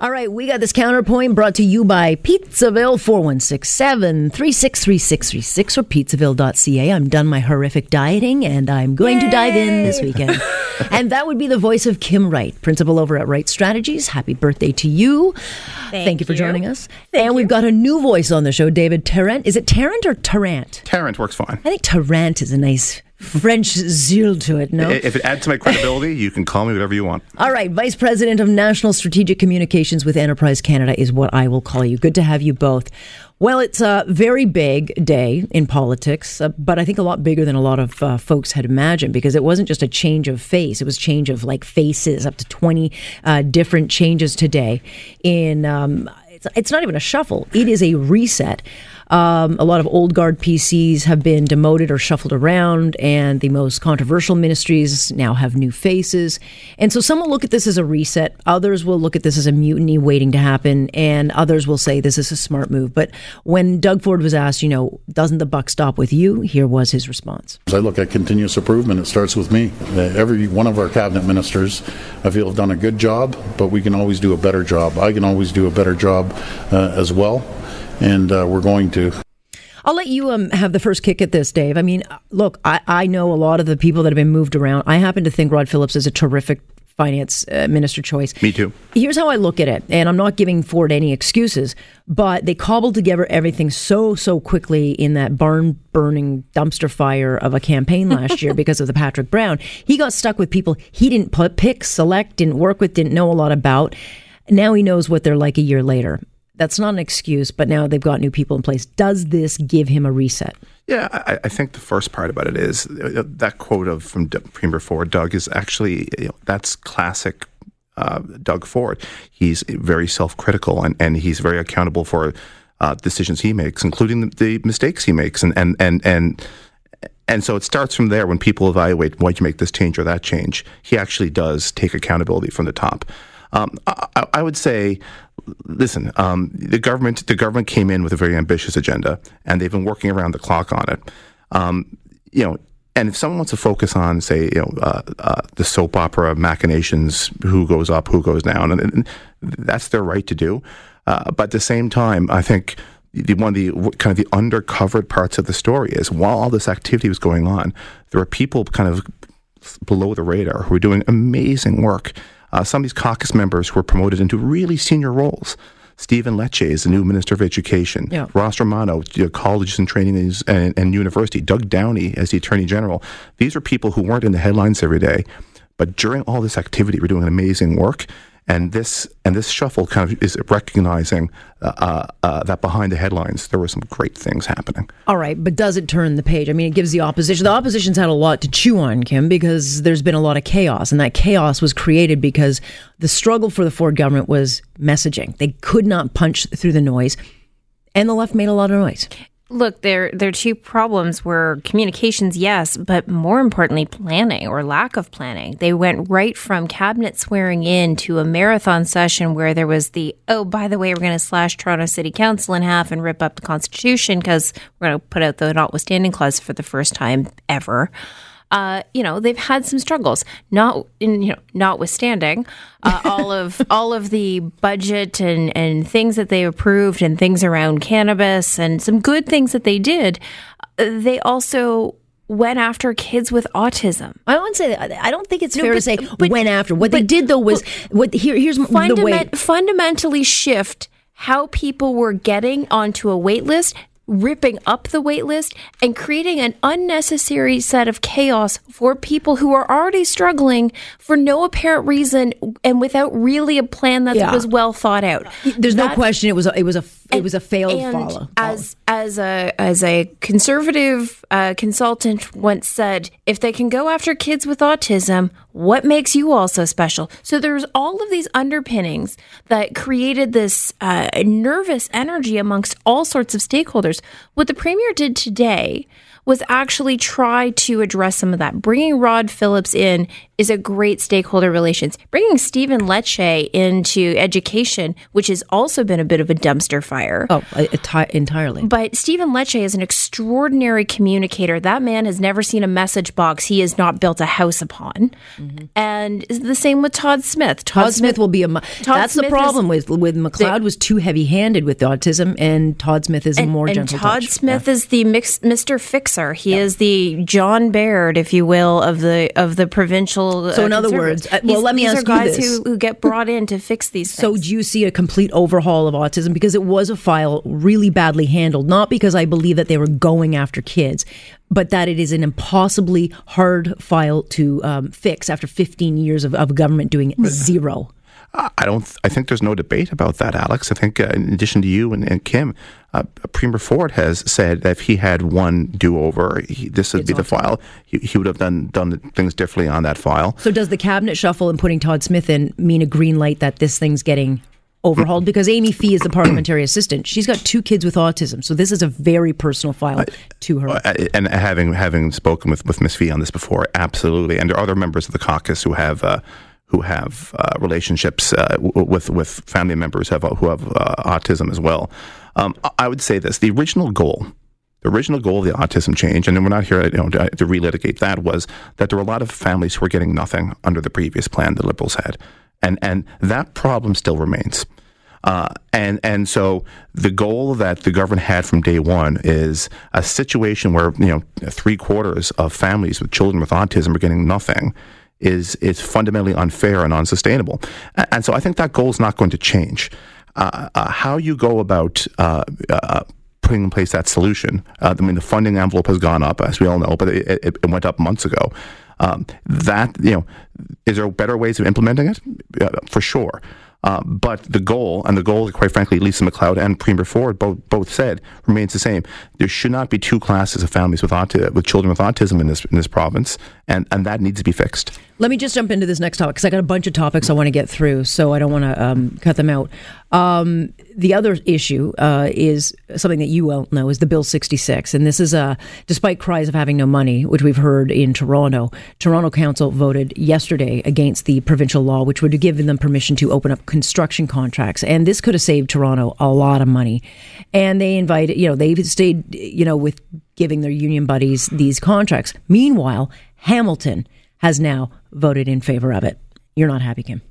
All right, we got this counterpoint brought to you by Pizzaville 4167 363636 or pizzaville.ca. I'm done my horrific dieting and I'm going Yay! to dive in this weekend. and that would be the voice of Kim Wright, principal over at Wright Strategies. Happy birthday to you. Thank, Thank you for joining us. Thank and you. we've got a new voice on the show, David Tarrant. Is it Tarrant or Tarrant? Tarrant works fine. I think Tarrant is a nice French zeal to it, no? If it adds to my credibility, you can call me whatever you want. All right, Vice President of National Strategic Communications with Enterprise Canada is what I will call you. Good to have you both. Well, it's a very big day in politics, uh, but I think a lot bigger than a lot of uh, folks had imagined because it wasn't just a change of face; it was change of like faces, up to twenty uh, different changes today. In um, it's, it's not even a shuffle; it is a reset. Um, a lot of old guard PCs have been demoted or shuffled around, and the most controversial ministries now have new faces. And so some will look at this as a reset, others will look at this as a mutiny waiting to happen, and others will say this is a smart move. But when Doug Ford was asked, you know, doesn't the buck stop with you? Here was his response. I look at continuous improvement, it starts with me. Uh, every one of our cabinet ministers, I feel, have done a good job, but we can always do a better job. I can always do a better job uh, as well and uh, we're going to. I'll let you um, have the first kick at this, Dave. I mean, look, I, I know a lot of the people that have been moved around. I happen to think Rod Phillips is a terrific finance uh, minister choice. Me too. Here's how I look at it, and I'm not giving Ford any excuses, but they cobbled together everything so so quickly in that barn burning dumpster fire of a campaign last year because of the Patrick Brown. He got stuck with people he didn't put, pick, select, didn't work with, didn't know a lot about. Now he knows what they're like a year later that's not an excuse, but now they've got new people in place. Does this give him a reset? Yeah, I, I think the first part about it is uh, that quote of from D- Premier Ford, Doug, is actually you know, that's classic uh, Doug Ford. He's very self-critical and, and he's very accountable for uh, decisions he makes, including the, the, mistakes he makes, and and and and. And so it starts from there when people evaluate why you make this change or that change. He actually does take accountability from the top. Um, I, I, would say, listen, um, the government the government came in with a very ambitious agenda, and they've been working around the clock on it. Um, you know, and if someone wants to focus on, say, you know, uh, uh, the soap opera machinations, who goes up, who goes down, and, and that's their right to do. Uh, but at the same time, I think the, one of the kind of the undercovered parts of the story is while all this activity was going on, there were people kind of below the radar who were doing amazing work uh, some of these caucus members who were promoted into really senior roles. Stephen Lecce is the new Minister of Education. Yeah. Ross Romano, colleges and training and, and university. Doug Downey as the Attorney General. These are people who weren't in the headlines every day, but during all this activity, were doing amazing work. And this and this shuffle kind of is recognizing uh, uh, uh, that behind the headlines there were some great things happening. All right, but does it turn the page? I mean, it gives the opposition. The opposition's had a lot to chew on, Kim, because there's been a lot of chaos, and that chaos was created because the struggle for the Ford government was messaging. They could not punch through the noise, and the left made a lot of noise. Look, their there are two problems were communications, yes, but more importantly, planning or lack of planning. They went right from cabinet swearing in to a marathon session where there was the oh, by the way, we're going to slash Toronto City Council in half and rip up the Constitution because we're going to put out the notwithstanding clause for the first time ever uh, you know, they've had some struggles. Not, in, you know, notwithstanding uh, all of all of the budget and and things that they approved and things around cannabis and some good things that they did. Uh, they also went after kids with autism. I won't say that. I don't think it's no, fair but, to say but, went after. What but, they did though was what here. Here's fundament, the way fundamentally shift how people were getting onto a wait list ripping up the wait list and creating an unnecessary set of chaos for people who are already struggling for no apparent reason and without really a plan that yeah. was well thought out. There's that, no question it was a, it was a it was a failed and follow. As as a as a conservative uh, consultant once said, if they can go after kids with autism, what makes you all so special? So there's all of these underpinnings that created this uh, nervous energy amongst all sorts of stakeholders. What the premier did today was actually try to address some of that. Bringing Rod Phillips in is a great stakeholder relations. Bringing Stephen Lecce into education, which has also been a bit of a dumpster fire. Oh, entirely. But Stephen Lecce is an extraordinary communicator. That man has never seen a message box he has not built a house upon. Mm-hmm. And the same with Todd Smith. Todd, Smith, will be a. that's Smith the problem is- with with MacLeod was too heavy handed with autism, and Todd Smith is a and, more and gentle Todd touch. Smith is the mix, Mr. Fixer. He is the John Baird, if you will, of the of the provincial. So uh, in other words, uh, well, let me these ask are you guys this. who, who get brought in to fix these. So do you see a complete overhaul of autism because it was a file really badly handled? Not because I believe that they were going after kids, but that it is an impossibly hard file to um, fix after 15 years of, of government doing zero. I don't. I think there's no debate about that, Alex. I think, uh, in addition to you and, and Kim, uh, Premier Ford has said that if he had one do-over, he, this would be the file. He, he would have done done things differently on that file. So does the cabinet shuffle and putting Todd Smith in mean a green light that this thing's getting overhauled? Because Amy Fee is the parliamentary assistant. She's got two kids with autism, so this is a very personal file to her. And having having spoken with with Ms. Fee on this before, absolutely. And there are other members of the caucus who have. Uh, who have uh, relationships uh, with with family members have, who have uh, autism as well. Um, I- I would say this: the original goal, the original goal of the autism change, and we're not here you know, to, to relitigate that, was that there were a lot of families who were getting nothing under the previous plan the Liberals had, and and that problem still remains. Uh, and and so the goal that the government had from day one is a situation where you know three quarters of families with children with autism are getting nothing is is fundamentally unfair and unsustainable. And so I think that goal is not going to change. Uh, uh, how you go about uh, uh, putting in place that solution. Uh, I mean, the funding envelope has gone up, as we all know, but it, it, it went up months ago. Um, that you know, is there better ways of implementing it? For sure. Uh, but the goal, and the goal, quite frankly, Lisa MacLeod and Premier Ford both both said remains the same. There should not be two classes of families with with children with autism in this in this province, and, and that needs to be fixed. Let me just jump into this next topic because I got a bunch of topics I want to get through, so I don't want to um, cut them out. Um, the other issue uh, is something that you well know is the Bill 66, and this is uh, despite cries of having no money, which we've heard in Toronto. Toronto Council voted yesterday against the provincial law, which would have given them permission to open up construction contracts, and this could have saved Toronto a lot of money. And they invited, you know, they've stayed, you know, with giving their union buddies these contracts. Meanwhile, Hamilton has now voted in favor of it. You're not happy, Kim.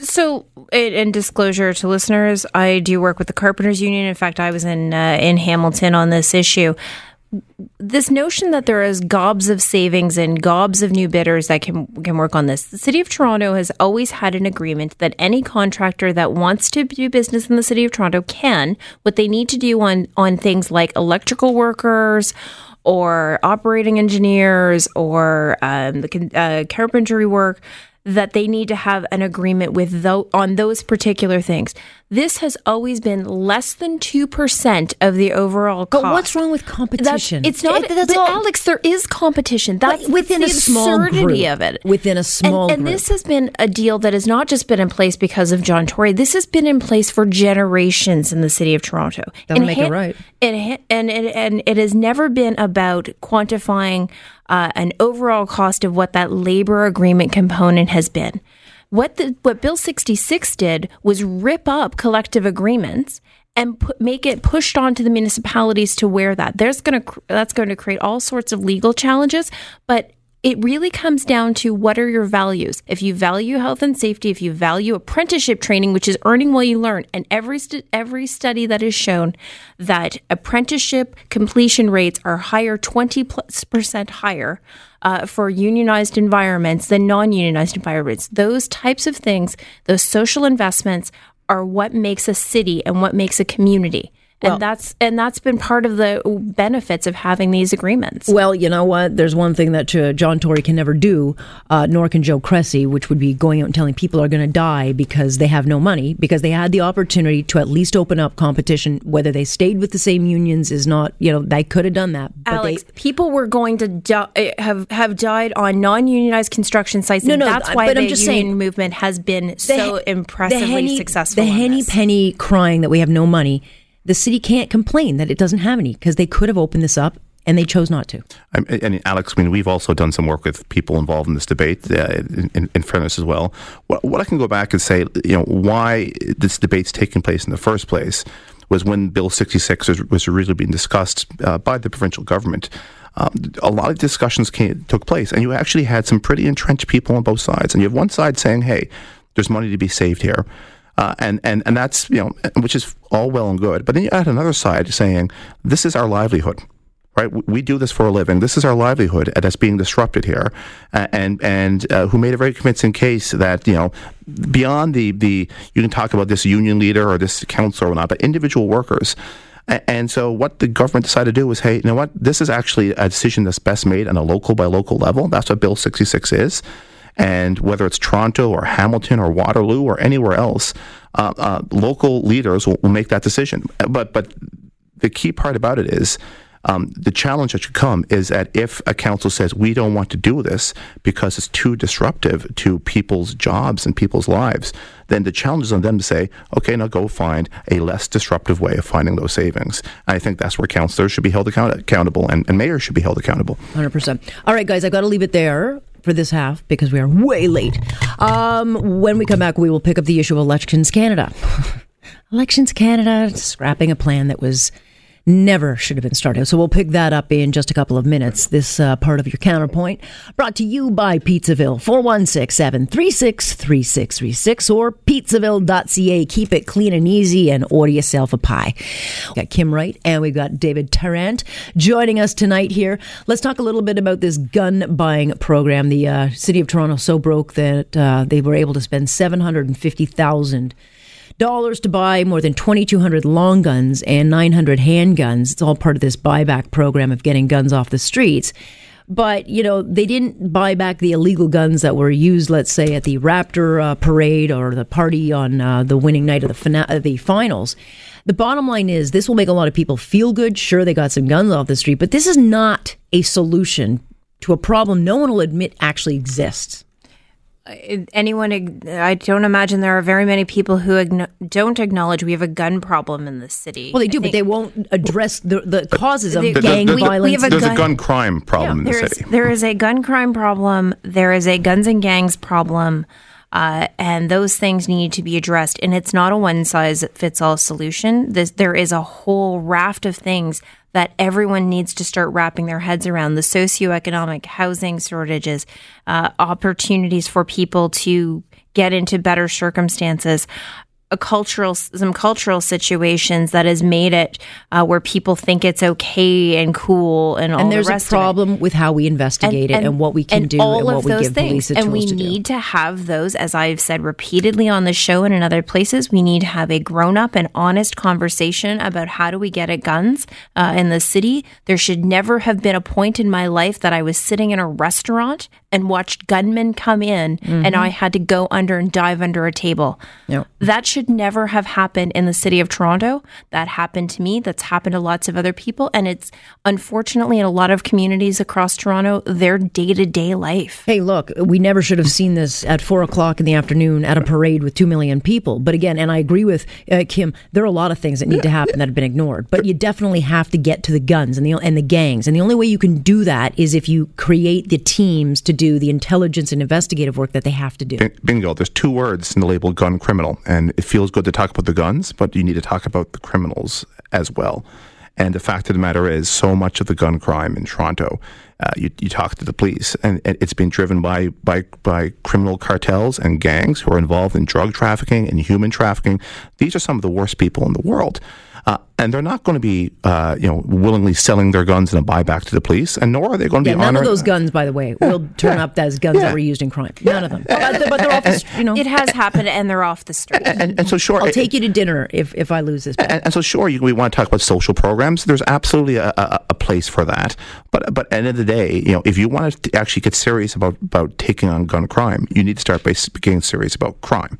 So, in, disclosure to listeners, I do work with the Carpenters Union. In fact, I was in uh, in Hamilton on this issue. This notion that there is gobs of savings and gobs of new bidders that can can work on this. The City of Toronto has always had an agreement that any contractor that wants to do business in the City of Toronto can. What they need to do on on things like electrical workers or operating engineers or um, the uh, carpentry work that they need to have an agreement with on those particular things. This has always been less than 2% of the overall cost. But what's wrong with That's, competition? it's not, It- that's but all- Alex, there is competition. That's within the a small absurdity group. of it. Within a small and, and this has been a deal that has not just been in place because of John Tory. This has been in place for generations in the city of Toronto. That'll And make it right. And ha- and and it has never been about quantifying uh, an overall cost of what that labor agreement component has been. What the what Bill 66 did was rip up collective agreements and put, make it pushed onto the municipalities to wear that. There's going to that's going to create all sorts of legal challenges, but it really comes down to what are your values. If you value health and safety, if you value apprenticeship training, which is earning while you learn, and every stu- every study that has shown that apprenticeship completion rates are higher, twenty plus percent higher uh, for unionized environments than non-unionized environments. Those types of things, those social investments, are what makes a city and what makes a community. And that's and that's been part of the benefits of having these agreements. Well, you know what? There's one thing that uh, John Tory can never do, uh, nor can Joe Cressy, which would be going out and telling people are going to die because they have no money, because they had the opportunity to at least open up competition. Whether they stayed with the same unions is not, you know, they could have done that. But Alex, they, people were going to di- have have died on non-unionized construction sites. No, no, that's I- why the I'm union saying, movement has been so the- impressively the henny, successful. The henny penny crying that we have no money. The city can't complain that it doesn't have any because they could have opened this up and they chose not to. I mean, Alex, I mean, we've also done some work with people involved in this debate. Uh, in, in, in fairness, as well, what, what I can go back and say, you know, why this debate's taking place in the first place was when Bill 66 was, was originally being discussed uh, by the provincial government. um, a lot of discussions came, took place, and you actually had some pretty entrenched people on both sides. And you have one side saying, "Hey, there's money to be saved here," uh, and and and that's you know, which is all well and good. But then you add another side saying, "This is our livelihood." Right, we do this for a living. This is our livelihood that's being disrupted here, and and uh, who made a very convincing case that you know beyond the the you can talk about this union leader or this council or not, but individual workers and so, what the government decided to do was, hey, you know what? This is actually a decision that's best made on a local by local level. That's what Bill 66 is. And whether it's Toronto or Hamilton or Waterloo or anywhere else, uh, uh, local leaders will, will make that decision. But but the key part about it is um, the challenge that should come is that if a council says we don't want to do this because it's too disruptive to people's jobs and people's lives, then the challenge is on them to say, okay, now go find a less disruptive way of finding those savings. I think that's where councillors should be held account- accountable and, and mayors should be held accountable. 100%. All right, guys, I've got to leave it there for this half because we are way late. Um, when we come back, we will pick up the issue of Elections Canada. Elections Canada scrapping a plan that was never should have been started. So we'll pick that up in just a couple of minutes. This uh, part of your counterpoint brought to you by Pizzaville, 416 736 3636 or pizzaville.ca. Keep it clean and easy and order yourself a pie. We got Kim Wright and we've got David Tarrant joining us tonight here. Let's talk a little bit about this gun buying program. The uh, city of Toronto so broke that uh, they were able to spend 750,000 dollars to buy more than 2,200 long guns and 900 handguns. It's all part of this buyback program of getting guns off the streets. But, you know, they didn't buy back the illegal guns that were used, let's say, at the Raptor uh, parade or the party on uh, the winning night of the, fina- uh, the finals. The bottom line is this will make a lot of people feel good. Sure, they got some guns off the street, but this is not a solution to a problem no one will admit actually exists anyone i don't imagine there are very many people who don't acknowledge we have a gun problem in the city well they do but they won't address the, the causes of the, gang the, violence we, we a there's gun, a gun crime problem yeah, in the city is, there is a gun crime problem there is a guns and gangs problem uh, and those things need to be addressed. And it's not a one size fits all solution. This, there is a whole raft of things that everyone needs to start wrapping their heads around the socioeconomic housing shortages, uh, opportunities for people to get into better circumstances a cultural some cultural situations that has made it uh, where people think it's okay and cool and all and there's the a problem with how we investigate and, and, it and what we can and do all and of what those we give things. police and we to need do. to have those as I've said repeatedly on the show and in other places we need to have a grown up and honest conversation about how do we get at guns uh, in the city there should never have been a point in my life that I was sitting in a restaurant and watched gunmen come in mm-hmm. and I had to go under and dive under a table. Yep. That should never have happened in the city of Toronto. That happened to me. That's happened to lots of other people. And it's unfortunately in a lot of communities across Toronto, their day to day life. Hey, look, we never should have seen this at four o'clock in the afternoon at a parade with two million people. But again, and I agree with uh, Kim, there are a lot of things that need to happen that have been ignored. But you definitely have to get to the guns and the, and the gangs. And the only way you can do that is if you create the teams to do the intelligence and investigative work that they have to do. Bingo. There's two words in the label gun criminal. And it feels good to talk about the guns, but you need to talk about the criminals as well. And the fact of the matter is, so much of the gun crime in Toronto, uh, you, you, talk to the police, and, and, it's been driven by, by, by criminal cartels and gangs who are involved in drug trafficking and human trafficking. These are some of the worst people in the world. Uh, and they're not going to be, uh, you know, willingly selling their guns in a buyback to the police, and nor are they going to yeah, be. None honoring, of those guns, by the way, will turn up as guns that were used in crime. None of them. But, but, they're off the, you know. It has happened, and they're off the street. And, and so, sure, I'll it, take you to dinner if, if I lose this. And, and, so, sure, you, we want to talk about social programs. There's absolutely a, a, a, place for that. But but at the end of the day, you know, if you want to actually get serious about about taking on gun crime, you need to start by getting serious about crime.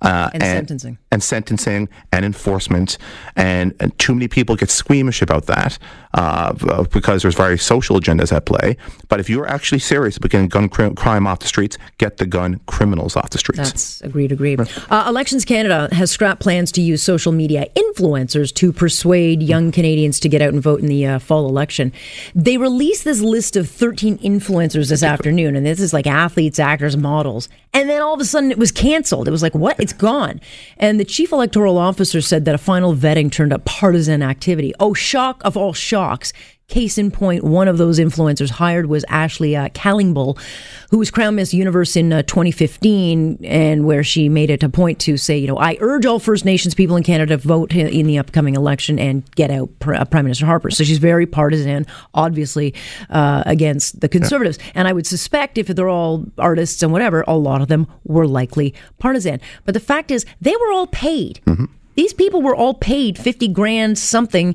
Uh, and, and, sentencing. And sentencing and enforcement. And, and, too many people get squeamish about that uh, because there's very social agendas at play. But if you're actually serious about getting gun cr- crime off the streets, get the gun criminals off the streets. That's agreed, agreed. Uh, Elections Canada has scrapped plans to use social media influencers to persuade young Canadians to get out and vote in the uh, fall election. They released this list of 13 influencers this afternoon, and this is like athletes, actors, models. And then all of a sudden it was canceled. It was like, what? It's gone. And the chief electoral officer said that a final vetting turned up partisan activity. Oh, shock of all shocks. Case in point, one of those influencers hired was Ashley uh, Callingbull, who was Crown Miss Universe in uh, 2015, and where she made it a point to say, you know, I urge all First Nations people in Canada to vote in the upcoming election and get out uh, Prime Minister Harper. So she's very partisan, obviously, uh, against the Conservatives. And I would suspect if they're all artists and whatever, a lot of them were likely partisan. But the fact is, they were all paid. Mm-hmm. These people were all paid 50 grand something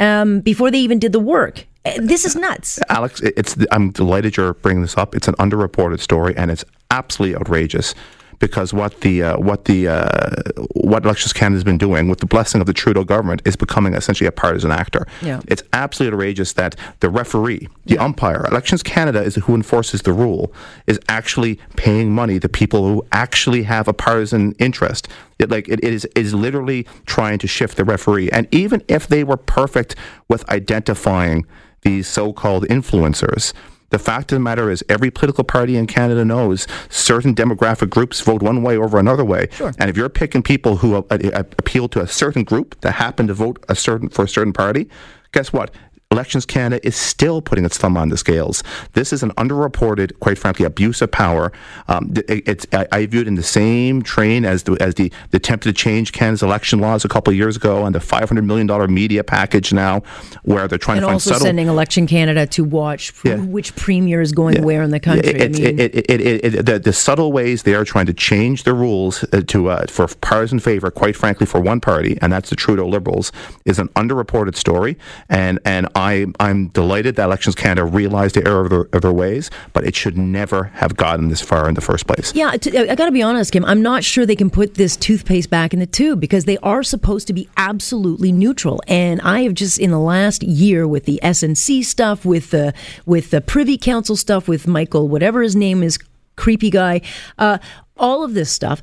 um, before they even did the work. Uh, this is nuts. Alex, it's I'm delighted you're bringing this up. It's an underreported story, and it's absolutely outrageous because what the uh, what the uh, what Elections Canada has been doing with the blessing of the Trudeau government is becoming essentially a partisan actor. Yeah. It's absolutely outrageous that the referee, the yeah. umpire, Elections Canada is who enforces the rule, is actually paying money to people who actually have a partisan interest. It, like it is is literally trying to shift the referee, and even if they were perfect with identifying these so-called influencers the fact of the matter is, every political party in Canada knows certain demographic groups vote one way over another way. Sure. And if you're picking people who uh, uh, appeal to a certain group that happen to vote a certain for a certain party, guess what? Elections Canada is still putting its thumb on the scales. This is an underreported, quite frankly, abuse of power. Um, it, it's I, I, view it in the same train as the as the, the attempt to change Canada's election laws a couple of years ago, and the five hundred million dollar media package now, where they're trying and to find also subtle, sending Election Canada to watch yeah. which premier is going yeah. where in the country. It, I mean, it, the, the, subtle ways they are trying to change the rules uh, to uh, for partisan favor, quite frankly, for one party, and that's the Trudeau Liberals, is an underreported story, and and I I'm delighted that Elections Canada realized the error of their, of their ways, but it should never have gotten this far in the first place. Yeah, I got to be honest, Kim. I'm not sure they can put this toothpaste back in the tube because they are supposed to be absolutely neutral. And I have just in the last year with the SNC stuff, with the with the Privy Council stuff, with Michael, whatever his name is, creepy guy, uh, all of this stuff.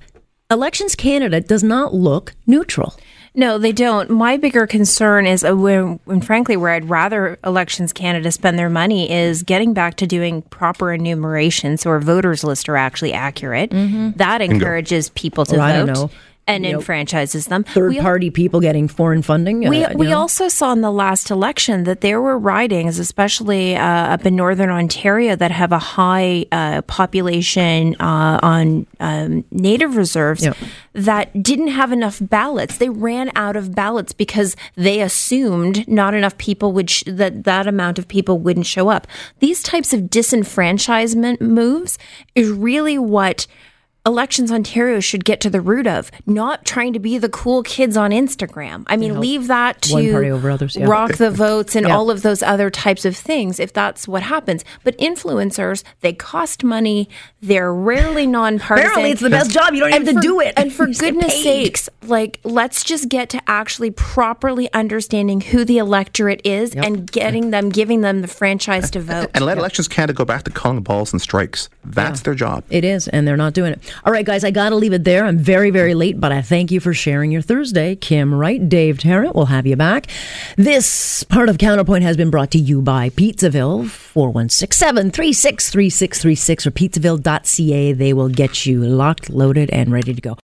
Elections Canada does not look neutral. No, they don't. My bigger concern is uh, when, when, frankly, where I'd rather Elections Canada spend their money is getting back to doing proper enumeration so our voters list are actually accurate. Mm-hmm. That encourages people to well, vote and you enfranchises them. Third we, party people getting foreign funding. We, uh, we know? also saw in the last election that there were ridings, especially uh, up in northern Ontario, that have a high uh, population uh, on um, native reserves yep. that didn't have enough ballots. They ran out of ballots because they assumed not enough people would sh- that that amount of people wouldn't show up. These types of disenfranchisement moves is really what Elections Ontario should get to the root of, not trying to be the cool kids on Instagram. I mean, leave that to one party over others, yeah. rock the votes and yeah. all of those other types of things if that's what happens. But influencers, they cost money. They're rarely nonpartisan. Apparently, it's the best job. You don't and have for, to do it. And for goodness sakes, like let's just get to actually properly understanding who the electorate is yep. and getting them, giving them the franchise to vote. And let yep. Elections Canada go back to calling balls and strikes. That's yeah. their job. It is, and they're not doing it. All right, guys, I got to leave it there. I'm very, very late, but I thank you for sharing your Thursday. Kim Wright, Dave Tarrant, we'll have you back. This part of Counterpoint has been brought to you by Pizzaville, 416 736 3636 or pizzaville.ca. They will get you locked, loaded, and ready to go.